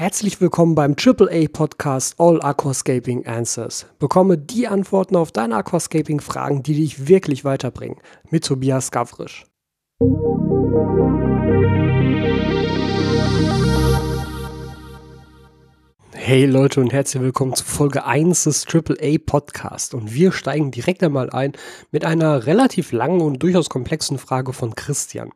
Herzlich willkommen beim AAA Podcast All Aquascaping Answers. Bekomme die Antworten auf deine Aquascaping Fragen, die dich wirklich weiterbringen. Mit Tobias Gavrisch. Hey Leute und herzlich willkommen zu Folge 1 des AAA Podcast. Und wir steigen direkt einmal ein mit einer relativ langen und durchaus komplexen Frage von Christian.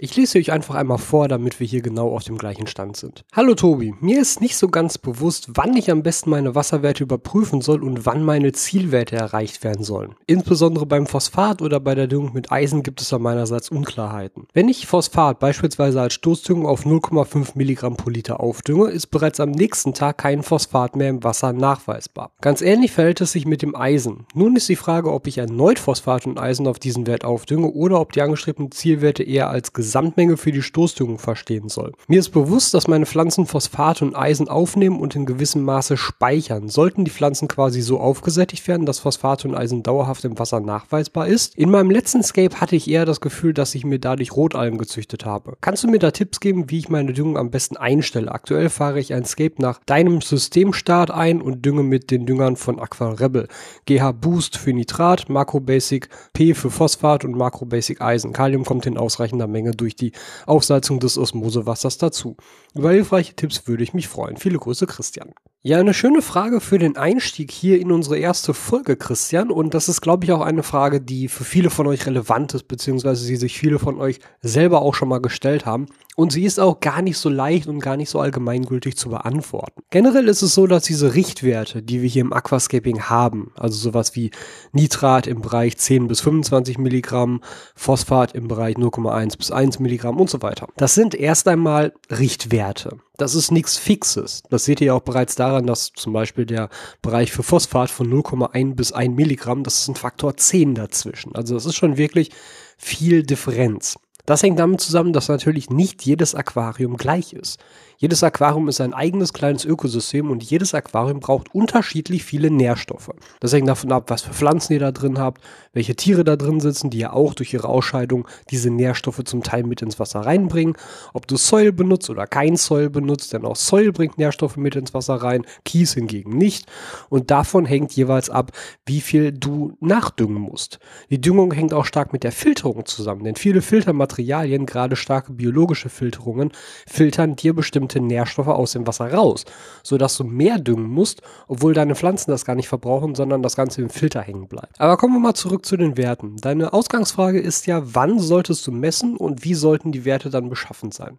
Ich lese euch einfach einmal vor, damit wir hier genau auf dem gleichen Stand sind. Hallo Tobi, mir ist nicht so ganz bewusst, wann ich am besten meine Wasserwerte überprüfen soll und wann meine Zielwerte erreicht werden sollen. Insbesondere beim Phosphat oder bei der Düngung mit Eisen gibt es da meinerseits Unklarheiten. Wenn ich Phosphat beispielsweise als Stoßdüngung auf 0,5 Milligramm pro Liter aufdünge, ist bereits am nächsten Tag kein Phosphat mehr im Wasser nachweisbar. Ganz ähnlich verhält es sich mit dem Eisen. Nun ist die Frage, ob ich erneut Phosphat und Eisen auf diesen Wert aufdünge oder ob die angestrebten Zielwerte eher als Gesamtmenge für die Stoßdüngung verstehen soll. Mir ist bewusst, dass meine Pflanzen Phosphat und Eisen aufnehmen und in gewissem Maße speichern. Sollten die Pflanzen quasi so aufgesättigt werden, dass Phosphat und Eisen dauerhaft im Wasser nachweisbar ist. In meinem letzten Scape hatte ich eher das Gefühl, dass ich mir dadurch Rotalgen gezüchtet habe. Kannst du mir da Tipps geben, wie ich meine Düngung am besten einstelle? Aktuell fahre ich ein Scape nach deinem Systemstart ein und dünge mit den Düngern von Aqua Rebel. GH Boost für Nitrat, Macro Basic P für Phosphat und Macro Basic Eisen. Kalium kommt in ausreichender Menge durch die Aufsalzung des Osmosewassers dazu. Über hilfreiche Tipps würde ich mich freuen. Viele Grüße, Christian. Ja, eine schöne Frage für den Einstieg hier in unsere erste Folge, Christian. Und das ist, glaube ich, auch eine Frage, die für viele von euch relevant ist, beziehungsweise die sich viele von euch selber auch schon mal gestellt haben. Und sie ist auch gar nicht so leicht und gar nicht so allgemeingültig zu beantworten. Generell ist es so, dass diese Richtwerte, die wir hier im Aquascaping haben, also sowas wie Nitrat im Bereich 10 bis 25 Milligramm, Phosphat im Bereich 0,1 bis 1 Milligramm und so weiter. Das sind erst einmal Richtwerte. Das ist nichts Fixes. Das seht ihr auch bereits daran, dass zum Beispiel der Bereich für Phosphat von 0,1 bis 1 Milligramm, das ist ein Faktor 10 dazwischen. Also das ist schon wirklich viel Differenz. Das hängt damit zusammen, dass natürlich nicht jedes Aquarium gleich ist. Jedes Aquarium ist ein eigenes kleines Ökosystem und jedes Aquarium braucht unterschiedlich viele Nährstoffe. Das hängt davon ab, was für Pflanzen ihr da drin habt, welche Tiere da drin sitzen, die ja auch durch ihre Ausscheidung diese Nährstoffe zum Teil mit ins Wasser reinbringen, ob du Soil benutzt oder kein Soil benutzt, denn auch Soil bringt Nährstoffe mit ins Wasser rein, Kies hingegen nicht. Und davon hängt jeweils ab, wie viel du nachdüngen musst. Die Düngung hängt auch stark mit der Filterung zusammen, denn viele Filtermaterialien, gerade starke biologische Filterungen, filtern dir bestimmte bestimmte Nährstoffe aus dem Wasser raus, sodass du mehr düngen musst, obwohl deine Pflanzen das gar nicht verbrauchen, sondern das Ganze im Filter hängen bleibt. Aber kommen wir mal zurück zu den Werten. Deine Ausgangsfrage ist ja, wann solltest du messen und wie sollten die Werte dann beschaffen sein?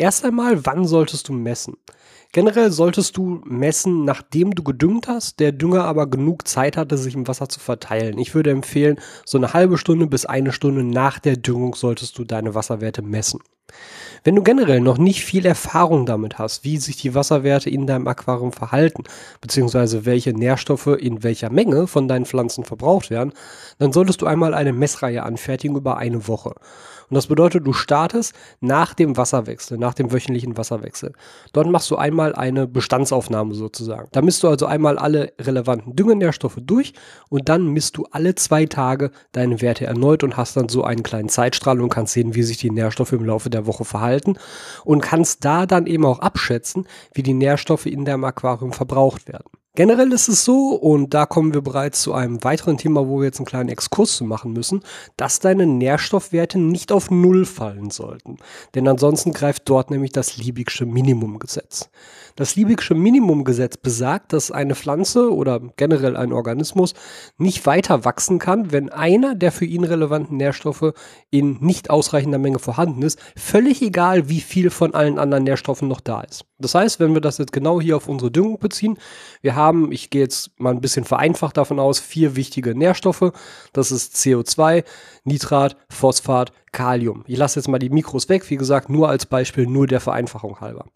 Erst einmal, wann solltest du messen? Generell solltest du messen, nachdem du gedüngt hast, der Dünger aber genug Zeit hatte, sich im Wasser zu verteilen. Ich würde empfehlen, so eine halbe Stunde bis eine Stunde nach der Düngung solltest du deine Wasserwerte messen. Wenn du generell noch nicht viel Erfahrung damit hast, wie sich die Wasserwerte in deinem Aquarium verhalten, beziehungsweise welche Nährstoffe in welcher Menge von deinen Pflanzen verbraucht werden, dann solltest du einmal eine Messreihe anfertigen über eine Woche. Und das bedeutet, du startest nach dem Wasserwechsel, nach dem wöchentlichen Wasserwechsel. Dort machst du einmal eine Bestandsaufnahme sozusagen. Da misst du also einmal alle relevanten Düngenährstoffe durch und dann misst du alle zwei Tage deine Werte erneut und hast dann so einen kleinen Zeitstrahl und kannst sehen, wie sich die Nährstoffe im Laufe der Woche verhalten und kannst da dann eben auch abschätzen, wie die Nährstoffe in deinem Aquarium verbraucht werden. Generell ist es so, und da kommen wir bereits zu einem weiteren Thema, wo wir jetzt einen kleinen Exkurs machen müssen, dass deine Nährstoffwerte nicht auf Null fallen sollten. Denn ansonsten greift dort nämlich das Liebigsche Minimumgesetz. Das Liebigsche Minimumgesetz besagt, dass eine Pflanze oder generell ein Organismus nicht weiter wachsen kann, wenn einer der für ihn relevanten Nährstoffe in nicht ausreichender Menge vorhanden ist, völlig egal, wie viel von allen anderen Nährstoffen noch da ist. Das heißt, wenn wir das jetzt genau hier auf unsere Düngung beziehen, wir haben, ich gehe jetzt mal ein bisschen vereinfacht davon aus, vier wichtige Nährstoffe. Das ist CO2, Nitrat, Phosphat, Kalium. Ich lasse jetzt mal die Mikros weg, wie gesagt, nur als Beispiel, nur der Vereinfachung halber.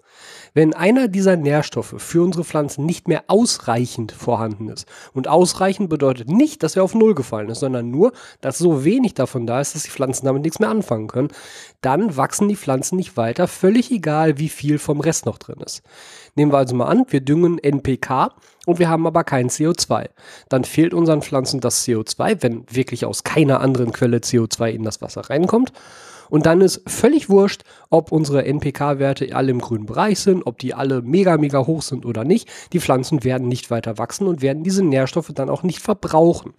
Wenn einer dieser Nährstoffe für unsere Pflanzen nicht mehr ausreichend vorhanden ist, und ausreichend bedeutet nicht, dass er auf Null gefallen ist, sondern nur, dass so wenig davon da ist, dass die Pflanzen damit nichts mehr anfangen können, dann wachsen die Pflanzen nicht weiter, völlig egal, wie viel vom Rest noch drin ist. Nehmen wir also mal an, wir düngen NPK und wir haben aber kein CO2. Dann fehlt unseren Pflanzen das CO2, wenn wirklich aus keiner anderen Quelle CO2 in das Wasser reinkommt. Und dann ist völlig wurscht, ob unsere NPK-Werte alle im grünen Bereich sind, ob die alle mega, mega hoch sind oder nicht. Die Pflanzen werden nicht weiter wachsen und werden diese Nährstoffe dann auch nicht verbrauchen.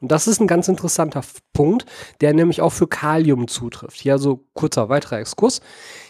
Und das ist ein ganz interessanter Punkt, der nämlich auch für Kalium zutrifft. Hier also kurzer weiterer Exkurs.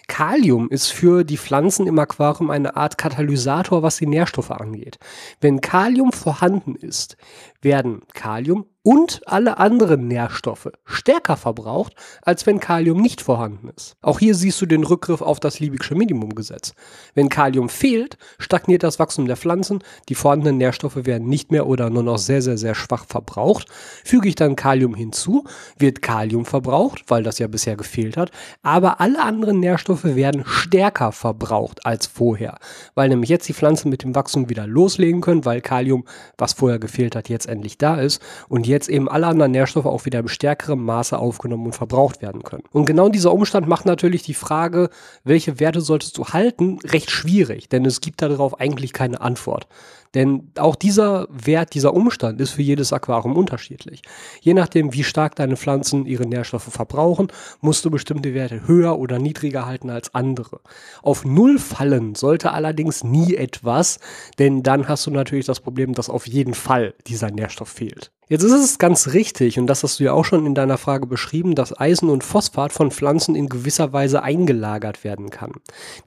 Kalium ist für die Pflanzen im Aquarium eine Art Katalysator, was die Nährstoffe angeht. Wenn Kalium vorhanden ist, werden Kalium und alle anderen Nährstoffe stärker verbraucht, als wenn Kalium nicht vorhanden ist. Auch hier siehst du den Rückgriff auf das Liebigsche Minimumgesetz. Wenn Kalium fehlt, stagniert das Wachstum der Pflanzen, die vorhandenen Nährstoffe werden nicht mehr oder nur noch sehr, sehr, sehr schwach verbraucht. Füge ich dann Kalium hinzu, wird Kalium verbraucht, weil das ja bisher gefehlt hat, aber alle anderen Nährstoffe werden stärker verbraucht als vorher, weil nämlich jetzt die Pflanzen mit dem Wachstum wieder loslegen können, weil Kalium, was vorher gefehlt hat, jetzt endlich da ist und jetzt jetzt eben alle anderen Nährstoffe auch wieder im stärkeren Maße aufgenommen und verbraucht werden können. Und genau dieser Umstand macht natürlich die Frage, welche Werte solltest du halten, recht schwierig, denn es gibt darauf eigentlich keine Antwort. Denn auch dieser Wert, dieser Umstand ist für jedes Aquarium unterschiedlich. Je nachdem, wie stark deine Pflanzen ihre Nährstoffe verbrauchen, musst du bestimmte Werte höher oder niedriger halten als andere. Auf Null fallen sollte allerdings nie etwas, denn dann hast du natürlich das Problem, dass auf jeden Fall dieser Nährstoff fehlt. Jetzt ist es ganz richtig, und das hast du ja auch schon in deiner Frage beschrieben, dass Eisen und Phosphat von Pflanzen in gewisser Weise eingelagert werden kann.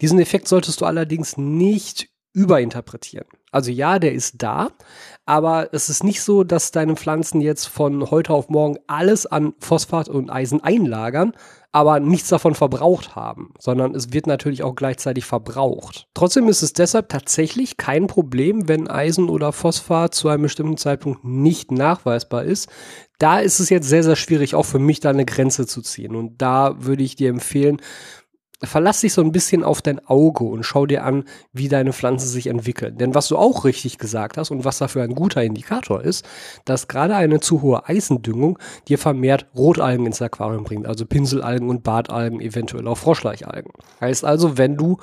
Diesen Effekt solltest du allerdings nicht überinterpretieren. Also ja, der ist da, aber es ist nicht so, dass deine Pflanzen jetzt von heute auf morgen alles an Phosphat und Eisen einlagern, aber nichts davon verbraucht haben, sondern es wird natürlich auch gleichzeitig verbraucht. Trotzdem ist es deshalb tatsächlich kein Problem, wenn Eisen oder Phosphat zu einem bestimmten Zeitpunkt nicht nachweisbar ist. Da ist es jetzt sehr, sehr schwierig, auch für mich da eine Grenze zu ziehen. Und da würde ich dir empfehlen, verlass dich so ein bisschen auf dein Auge und schau dir an, wie deine Pflanzen sich entwickeln. Denn was du auch richtig gesagt hast und was dafür ein guter Indikator ist, dass gerade eine zu hohe Eisendüngung dir vermehrt Rotalgen ins Aquarium bringt, also Pinselalgen und Bartalgen, eventuell auch Froschleichalgen. Heißt also, wenn du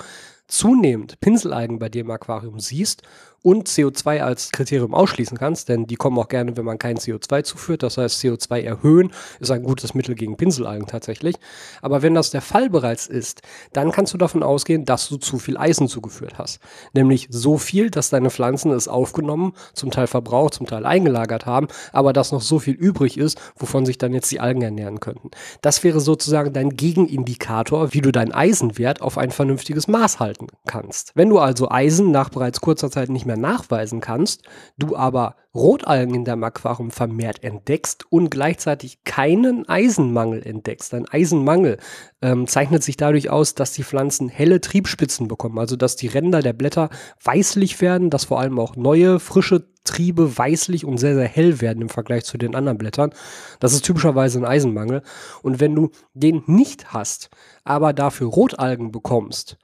zunehmend Pinselalgen bei dir im Aquarium siehst und CO2 als Kriterium ausschließen kannst, denn die kommen auch gerne, wenn man kein CO2 zuführt. Das heißt, CO2 erhöhen ist ein gutes Mittel gegen Pinselalgen tatsächlich. Aber wenn das der Fall bereits ist, dann kannst du davon ausgehen, dass du zu viel Eisen zugeführt hast. Nämlich so viel, dass deine Pflanzen es aufgenommen, zum Teil verbraucht, zum Teil eingelagert haben, aber dass noch so viel übrig ist, wovon sich dann jetzt die Algen ernähren könnten. Das wäre sozusagen dein Gegenindikator, wie du deinen Eisenwert auf ein vernünftiges Maß halten kannst. Wenn du also Eisen nach bereits kurzer Zeit nicht mehr nachweisen kannst, du aber Rotalgen in deinem Aquarium vermehrt entdeckst und gleichzeitig keinen Eisenmangel entdeckst. Ein Eisenmangel ähm, zeichnet sich dadurch aus, dass die Pflanzen helle Triebspitzen bekommen, also dass die Ränder der Blätter weißlich werden, dass vor allem auch neue, frische Triebe weißlich und sehr, sehr hell werden im Vergleich zu den anderen Blättern. Das ist typischerweise ein Eisenmangel. Und wenn du den nicht hast, aber dafür Rotalgen bekommst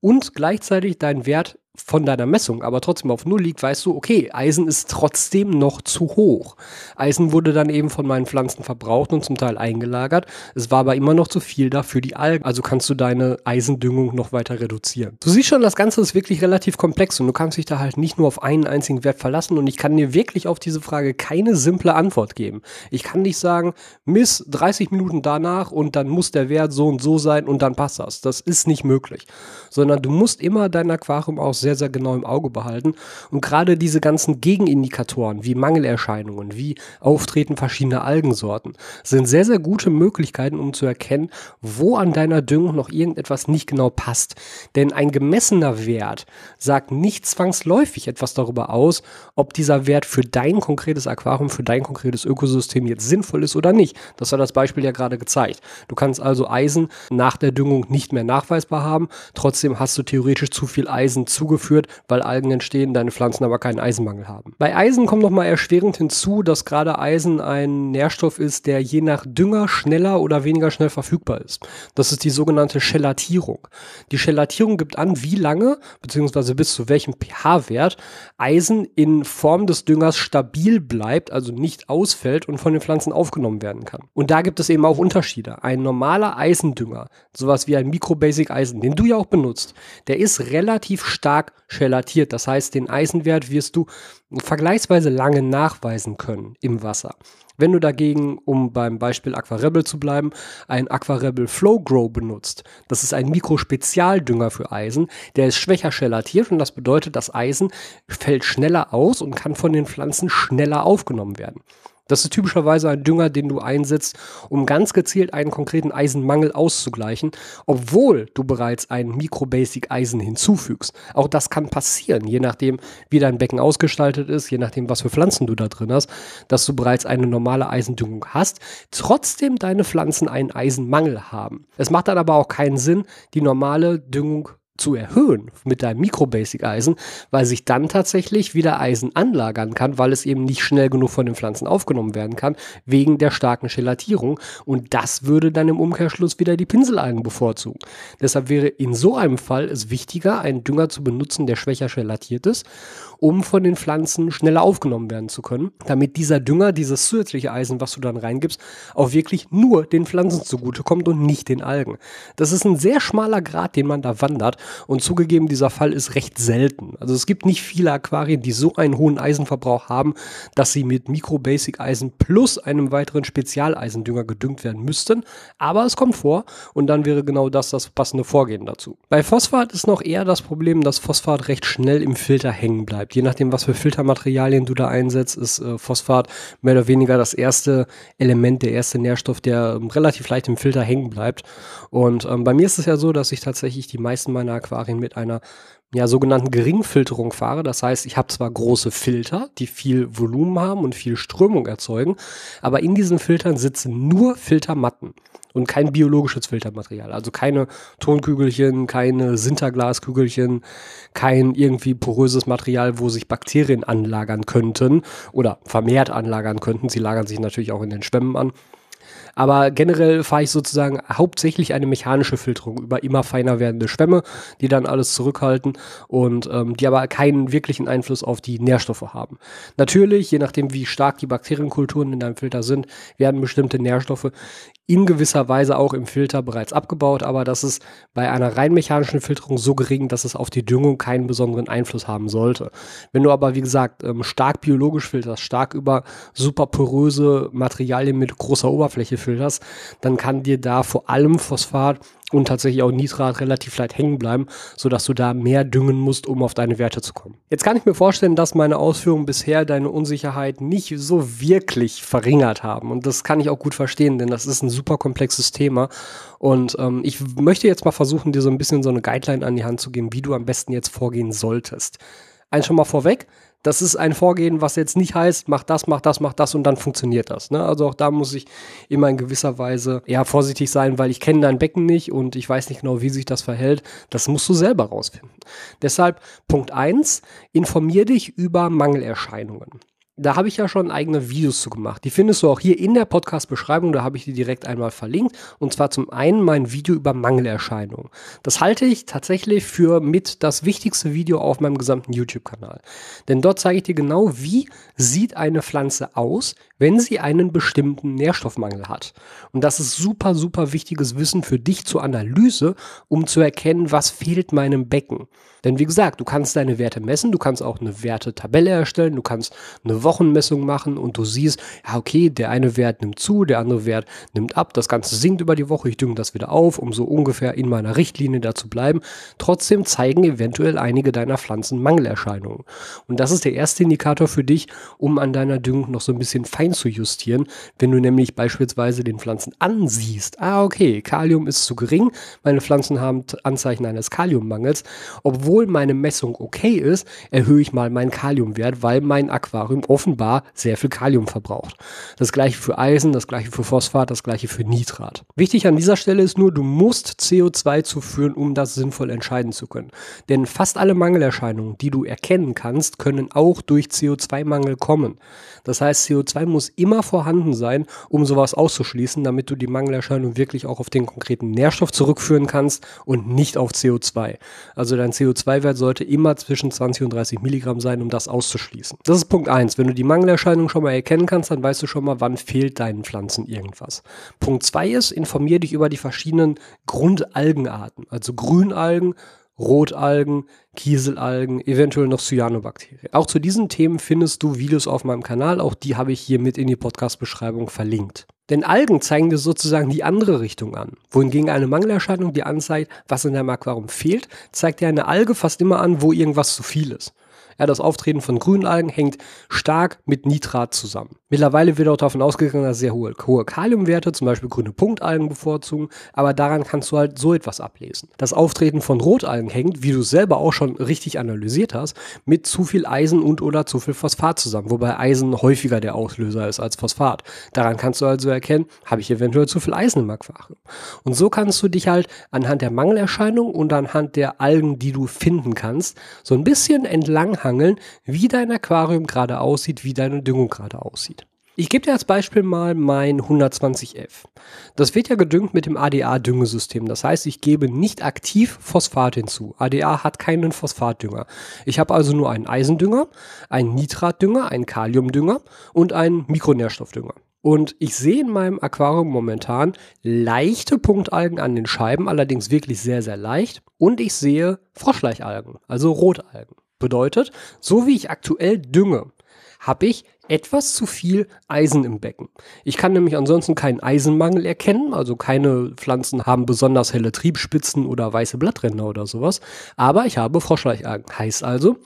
und gleichzeitig dein Wert von deiner Messung aber trotzdem auf Null liegt, weißt du, okay, Eisen ist trotzdem noch zu hoch. Eisen wurde dann eben von meinen Pflanzen verbraucht und zum Teil eingelagert. Es war aber immer noch zu viel da für die Algen. Also kannst du deine Eisendüngung noch weiter reduzieren. Du siehst schon, das Ganze ist wirklich relativ komplex und du kannst dich da halt nicht nur auf einen einzigen Wert verlassen und ich kann dir wirklich auf diese Frage keine simple Antwort geben. Ich kann nicht sagen, miss 30 Minuten danach und dann muss der Wert so und so sein und dann passt das. Das ist nicht möglich. Sondern du musst immer dein Aquarium aus sehr, sehr genau im Auge behalten. Und gerade diese ganzen Gegenindikatoren wie Mangelerscheinungen, wie Auftreten verschiedener Algensorten, sind sehr, sehr gute Möglichkeiten, um zu erkennen, wo an deiner Düngung noch irgendetwas nicht genau passt. Denn ein gemessener Wert sagt nicht zwangsläufig etwas darüber aus, ob dieser Wert für dein konkretes Aquarium, für dein konkretes Ökosystem jetzt sinnvoll ist oder nicht. Das hat das Beispiel ja gerade gezeigt. Du kannst also Eisen nach der Düngung nicht mehr nachweisbar haben. Trotzdem hast du theoretisch zu viel Eisen zu zugeführt, weil Algen entstehen, deine Pflanzen aber keinen Eisenmangel haben. Bei Eisen kommt nochmal erschwerend hinzu, dass gerade Eisen ein Nährstoff ist, der je nach Dünger schneller oder weniger schnell verfügbar ist. Das ist die sogenannte Schelatierung. Die Schelatierung gibt an, wie lange, beziehungsweise bis zu welchem pH-Wert Eisen in Form des Düngers stabil bleibt, also nicht ausfällt und von den Pflanzen aufgenommen werden kann. Und da gibt es eben auch Unterschiede. Ein normaler Eisendünger, sowas wie ein Microbasic Eisen, den du ja auch benutzt, der ist relativ stark stark gelatiert. Das heißt, den Eisenwert wirst du vergleichsweise lange nachweisen können im Wasser. Wenn du dagegen, um beim Beispiel Aquarebel zu bleiben, ein Aquarebel Flow Grow benutzt, das ist ein Mikrospezialdünger für Eisen, der ist schwächer gelatiert und das bedeutet, das Eisen fällt schneller aus und kann von den Pflanzen schneller aufgenommen werden. Das ist typischerweise ein Dünger, den du einsetzt, um ganz gezielt einen konkreten Eisenmangel auszugleichen, obwohl du bereits ein Mikro-Basic-Eisen hinzufügst. Auch das kann passieren, je nachdem, wie dein Becken ausgestaltet ist, je nachdem, was für Pflanzen du da drin hast, dass du bereits eine normale Eisendüngung hast, trotzdem deine Pflanzen einen Eisenmangel haben. Es macht dann aber auch keinen Sinn, die normale Düngung zu erhöhen mit deinem Mikro-Basic-Eisen, weil sich dann tatsächlich wieder Eisen anlagern kann, weil es eben nicht schnell genug von den Pflanzen aufgenommen werden kann, wegen der starken Gelatierung. Und das würde dann im Umkehrschluss wieder die Pinselalgen bevorzugen. Deshalb wäre in so einem Fall es wichtiger, einen Dünger zu benutzen, der schwächer gelatiert ist, um von den Pflanzen schneller aufgenommen werden zu können, damit dieser Dünger, dieses zusätzliche Eisen, was du dann reingibst, auch wirklich nur den Pflanzen zugutekommt und nicht den Algen. Das ist ein sehr schmaler Grad, den man da wandert und zugegeben, dieser Fall ist recht selten. Also es gibt nicht viele Aquarien, die so einen hohen Eisenverbrauch haben, dass sie mit Mikro-Basic-Eisen plus einem weiteren Spezialeisendünger gedüngt werden müssten. Aber es kommt vor und dann wäre genau das das passende Vorgehen dazu. Bei Phosphat ist noch eher das Problem, dass Phosphat recht schnell im Filter hängen bleibt. Je nachdem, was für Filtermaterialien du da einsetzt, ist äh, Phosphat mehr oder weniger das erste Element, der erste Nährstoff, der ähm, relativ leicht im Filter hängen bleibt. Und ähm, bei mir ist es ja so, dass ich tatsächlich die meisten meiner Aquarien mit einer ja, sogenannten Geringfilterung fahre. Das heißt, ich habe zwar große Filter, die viel Volumen haben und viel Strömung erzeugen, aber in diesen Filtern sitzen nur Filtermatten und kein biologisches Filtermaterial. Also keine Tonkügelchen, keine Sinterglaskügelchen, kein irgendwie poröses Material, wo sich Bakterien anlagern könnten oder vermehrt anlagern könnten. Sie lagern sich natürlich auch in den Schwämmen an. Aber generell fahre ich sozusagen hauptsächlich eine mechanische Filterung über immer feiner werdende Schwämme, die dann alles zurückhalten und ähm, die aber keinen wirklichen Einfluss auf die Nährstoffe haben. Natürlich, je nachdem wie stark die Bakterienkulturen in deinem Filter sind, werden bestimmte Nährstoffe in gewisser Weise auch im Filter bereits abgebaut, aber das ist bei einer rein mechanischen Filterung so gering, dass es auf die Düngung keinen besonderen Einfluss haben sollte. Wenn du aber, wie gesagt, ähm, stark biologisch filterst, stark über super poröse Materialien mit großer Oberfläche filterst, dann kann dir da vor allem Phosphat und tatsächlich auch Nitrat relativ leicht hängen bleiben, sodass du da mehr düngen musst, um auf deine Werte zu kommen. Jetzt kann ich mir vorstellen, dass meine Ausführungen bisher deine Unsicherheit nicht so wirklich verringert haben. Und das kann ich auch gut verstehen, denn das ist ein super komplexes Thema. Und ähm, ich möchte jetzt mal versuchen, dir so ein bisschen so eine Guideline an die Hand zu geben, wie du am besten jetzt vorgehen solltest. Eins schon mal vorweg, das ist ein Vorgehen, was jetzt nicht heißt, mach das, mach das, mach das und dann funktioniert das. Ne? Also auch da muss ich immer in gewisser Weise eher vorsichtig sein, weil ich kenne dein Becken nicht und ich weiß nicht genau, wie sich das verhält. Das musst du selber rausfinden. Deshalb Punkt eins: informier dich über Mangelerscheinungen da habe ich ja schon eigene Videos zu gemacht. Die findest du auch hier in der Podcast-Beschreibung, da habe ich die direkt einmal verlinkt. Und zwar zum einen mein Video über Mangelerscheinungen. Das halte ich tatsächlich für mit das wichtigste Video auf meinem gesamten YouTube-Kanal. Denn dort zeige ich dir genau, wie sieht eine Pflanze aus, wenn sie einen bestimmten Nährstoffmangel hat. Und das ist super, super wichtiges Wissen für dich zur Analyse, um zu erkennen, was fehlt meinem Becken. Denn wie gesagt, du kannst deine Werte messen, du kannst auch eine Wertetabelle erstellen, du kannst eine Wochenmessung machen und du siehst, ja, okay, der eine Wert nimmt zu, der andere Wert nimmt ab, das Ganze sinkt über die Woche, ich dünge das wieder auf, um so ungefähr in meiner Richtlinie da zu bleiben. Trotzdem zeigen eventuell einige deiner Pflanzen Mangelerscheinungen. Und das ist der erste Indikator für dich, um an deiner Düngung noch so ein bisschen fein zu justieren. Wenn du nämlich beispielsweise den Pflanzen ansiehst, ah, okay, Kalium ist zu gering, meine Pflanzen haben Anzeichen eines Kaliummangels, obwohl meine Messung okay ist, erhöhe ich mal meinen Kaliumwert, weil mein Aquarium offenbar sehr viel Kalium verbraucht. Das gleiche für Eisen, das gleiche für Phosphat, das gleiche für Nitrat. Wichtig an dieser Stelle ist nur, du musst CO2 zuführen, um das sinnvoll entscheiden zu können. Denn fast alle Mangelerscheinungen, die du erkennen kannst, können auch durch CO2-Mangel kommen. Das heißt, CO2 muss immer vorhanden sein, um sowas auszuschließen, damit du die Mangelerscheinung wirklich auch auf den konkreten Nährstoff zurückführen kannst und nicht auf CO2. Also dein CO2-Wert sollte immer zwischen 20 und 30 Milligramm sein, um das auszuschließen. Das ist Punkt eins. Wenn du die Mangelerscheinung schon mal erkennen kannst, dann weißt du schon mal, wann fehlt deinen Pflanzen irgendwas. Punkt zwei ist, informier dich über die verschiedenen Grundalgenarten, also Grünalgen, Rotalgen, Kieselalgen, eventuell noch Cyanobakterien. Auch zu diesen Themen findest du Videos auf meinem Kanal, auch die habe ich hier mit in die Podcast-Beschreibung verlinkt. Denn Algen zeigen dir sozusagen die andere Richtung an. Wohingegen eine Mangelerscheinung dir anzeigt, was in deinem Aquarium fehlt, zeigt dir eine Alge fast immer an, wo irgendwas zu viel ist. Ja, das Auftreten von Grünalgen hängt stark mit Nitrat zusammen. Mittlerweile wird auch davon ausgegangen, dass sehr hohe, hohe Kaliumwerte, zum Beispiel grüne Punktalgen bevorzugen, aber daran kannst du halt so etwas ablesen. Das Auftreten von Rotalgen hängt, wie du selber auch schon richtig analysiert hast, mit zu viel Eisen und oder zu viel Phosphat zusammen, wobei Eisen häufiger der Auslöser ist als Phosphat. Daran kannst du also erkennen, habe ich eventuell zu viel Eisen im Aquarium. Und so kannst du dich halt anhand der Mangelerscheinung und anhand der Algen, die du finden kannst, so ein bisschen entlanghangeln angeln, wie dein Aquarium gerade aussieht, wie deine Düngung gerade aussieht. Ich gebe dir als Beispiel mal mein 120F. Das wird ja gedüngt mit dem ADA-Düngesystem. Das heißt, ich gebe nicht aktiv Phosphat hinzu. ADA hat keinen Phosphatdünger. Ich habe also nur einen Eisendünger, einen Nitratdünger, einen Kaliumdünger und einen Mikronährstoffdünger. Und ich sehe in meinem Aquarium momentan leichte Punktalgen an den Scheiben, allerdings wirklich sehr, sehr leicht. Und ich sehe Froschleichalgen, also Rotalgen. Bedeutet, so wie ich aktuell dünge, habe ich etwas zu viel Eisen im Becken. Ich kann nämlich ansonsten keinen Eisenmangel erkennen, also keine Pflanzen haben besonders helle Triebspitzen oder weiße Blattränder oder sowas, aber ich habe Froschleichalgen. Heißt also,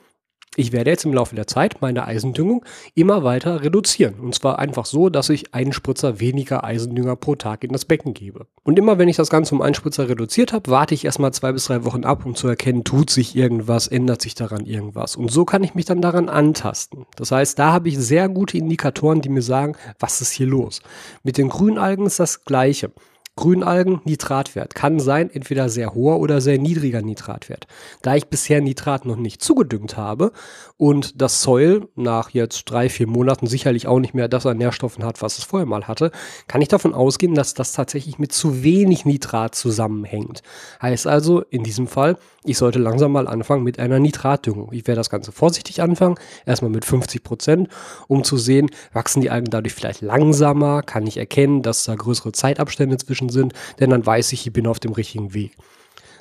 ich werde jetzt im Laufe der Zeit meine Eisendüngung immer weiter reduzieren. Und zwar einfach so, dass ich einen Spritzer weniger Eisendünger pro Tag in das Becken gebe. Und immer wenn ich das Ganze um einen Spritzer reduziert habe, warte ich erstmal zwei bis drei Wochen ab, um zu erkennen, tut sich irgendwas, ändert sich daran irgendwas. Und so kann ich mich dann daran antasten. Das heißt, da habe ich sehr gute Indikatoren, die mir sagen, was ist hier los. Mit den Grünalgen ist das gleiche. Grünalgen, Nitratwert. Kann sein, entweder sehr hoher oder sehr niedriger Nitratwert. Da ich bisher Nitrat noch nicht zugedüngt habe und das Soil nach jetzt drei, vier Monaten sicherlich auch nicht mehr das an Nährstoffen hat, was es vorher mal hatte, kann ich davon ausgehen, dass das tatsächlich mit zu wenig Nitrat zusammenhängt. Heißt also, in diesem Fall, ich sollte langsam mal anfangen mit einer Nitratdüngung. Ich werde das Ganze vorsichtig anfangen, erstmal mit 50 Prozent, um zu sehen, wachsen die Algen dadurch vielleicht langsamer, kann ich erkennen, dass da größere Zeitabstände zwischen sind, denn dann weiß ich, ich bin auf dem richtigen Weg.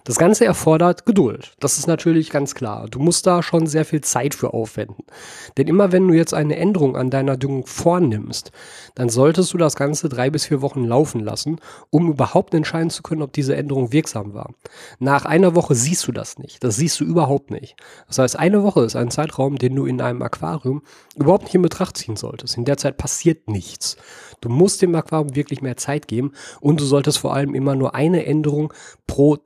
Das Ganze erfordert Geduld. Das ist natürlich ganz klar. Du musst da schon sehr viel Zeit für aufwenden. Denn immer wenn du jetzt eine Änderung an deiner Düngung vornimmst, dann solltest du das Ganze drei bis vier Wochen laufen lassen, um überhaupt entscheiden zu können, ob diese Änderung wirksam war. Nach einer Woche siehst du das nicht. Das siehst du überhaupt nicht. Das heißt, eine Woche ist ein Zeitraum, den du in einem Aquarium überhaupt nicht in Betracht ziehen solltest. In der Zeit passiert nichts. Du musst dem Aquarium wirklich mehr Zeit geben und du solltest vor allem immer nur eine Änderung pro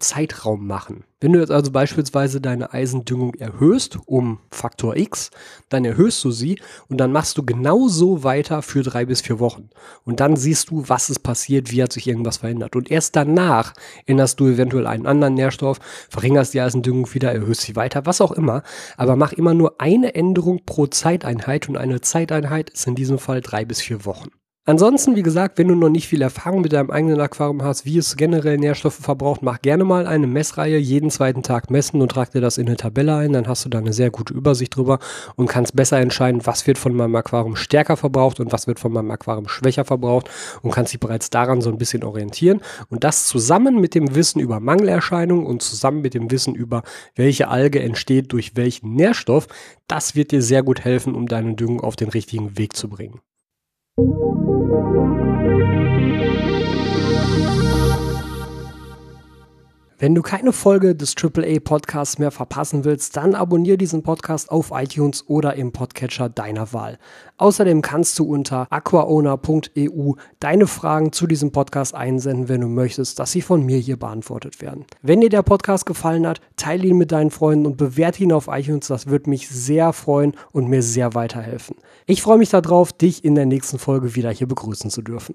Zeitraum machen. Wenn du jetzt also beispielsweise deine Eisendüngung erhöhst um Faktor X, dann erhöhst du sie und dann machst du genauso weiter für drei bis vier Wochen. Und dann siehst du, was ist passiert, wie hat sich irgendwas verändert. Und erst danach änderst du eventuell einen anderen Nährstoff, verringerst die Eisendüngung wieder, erhöhst sie weiter, was auch immer. Aber mach immer nur eine Änderung pro Zeiteinheit und eine Zeiteinheit ist in diesem Fall drei bis vier Wochen. Ansonsten, wie gesagt, wenn du noch nicht viel Erfahrung mit deinem eigenen Aquarium hast, wie es generell Nährstoffe verbraucht, mach gerne mal eine Messreihe, jeden zweiten Tag messen und trag dir das in eine Tabelle ein, dann hast du da eine sehr gute Übersicht drüber und kannst besser entscheiden, was wird von meinem Aquarium stärker verbraucht und was wird von meinem Aquarium schwächer verbraucht und kannst dich bereits daran so ein bisschen orientieren. Und das zusammen mit dem Wissen über Mangelerscheinungen und zusammen mit dem Wissen über welche Alge entsteht durch welchen Nährstoff, das wird dir sehr gut helfen, um deine Düngung auf den richtigen Weg zu bringen. thank you Wenn du keine Folge des AAA Podcasts mehr verpassen willst, dann abonniere diesen Podcast auf iTunes oder im Podcatcher deiner Wahl. Außerdem kannst du unter aquaowner.eu deine Fragen zu diesem Podcast einsenden, wenn du möchtest, dass sie von mir hier beantwortet werden. Wenn dir der Podcast gefallen hat, teile ihn mit deinen Freunden und bewerte ihn auf iTunes. Das wird mich sehr freuen und mir sehr weiterhelfen. Ich freue mich darauf, dich in der nächsten Folge wieder hier begrüßen zu dürfen.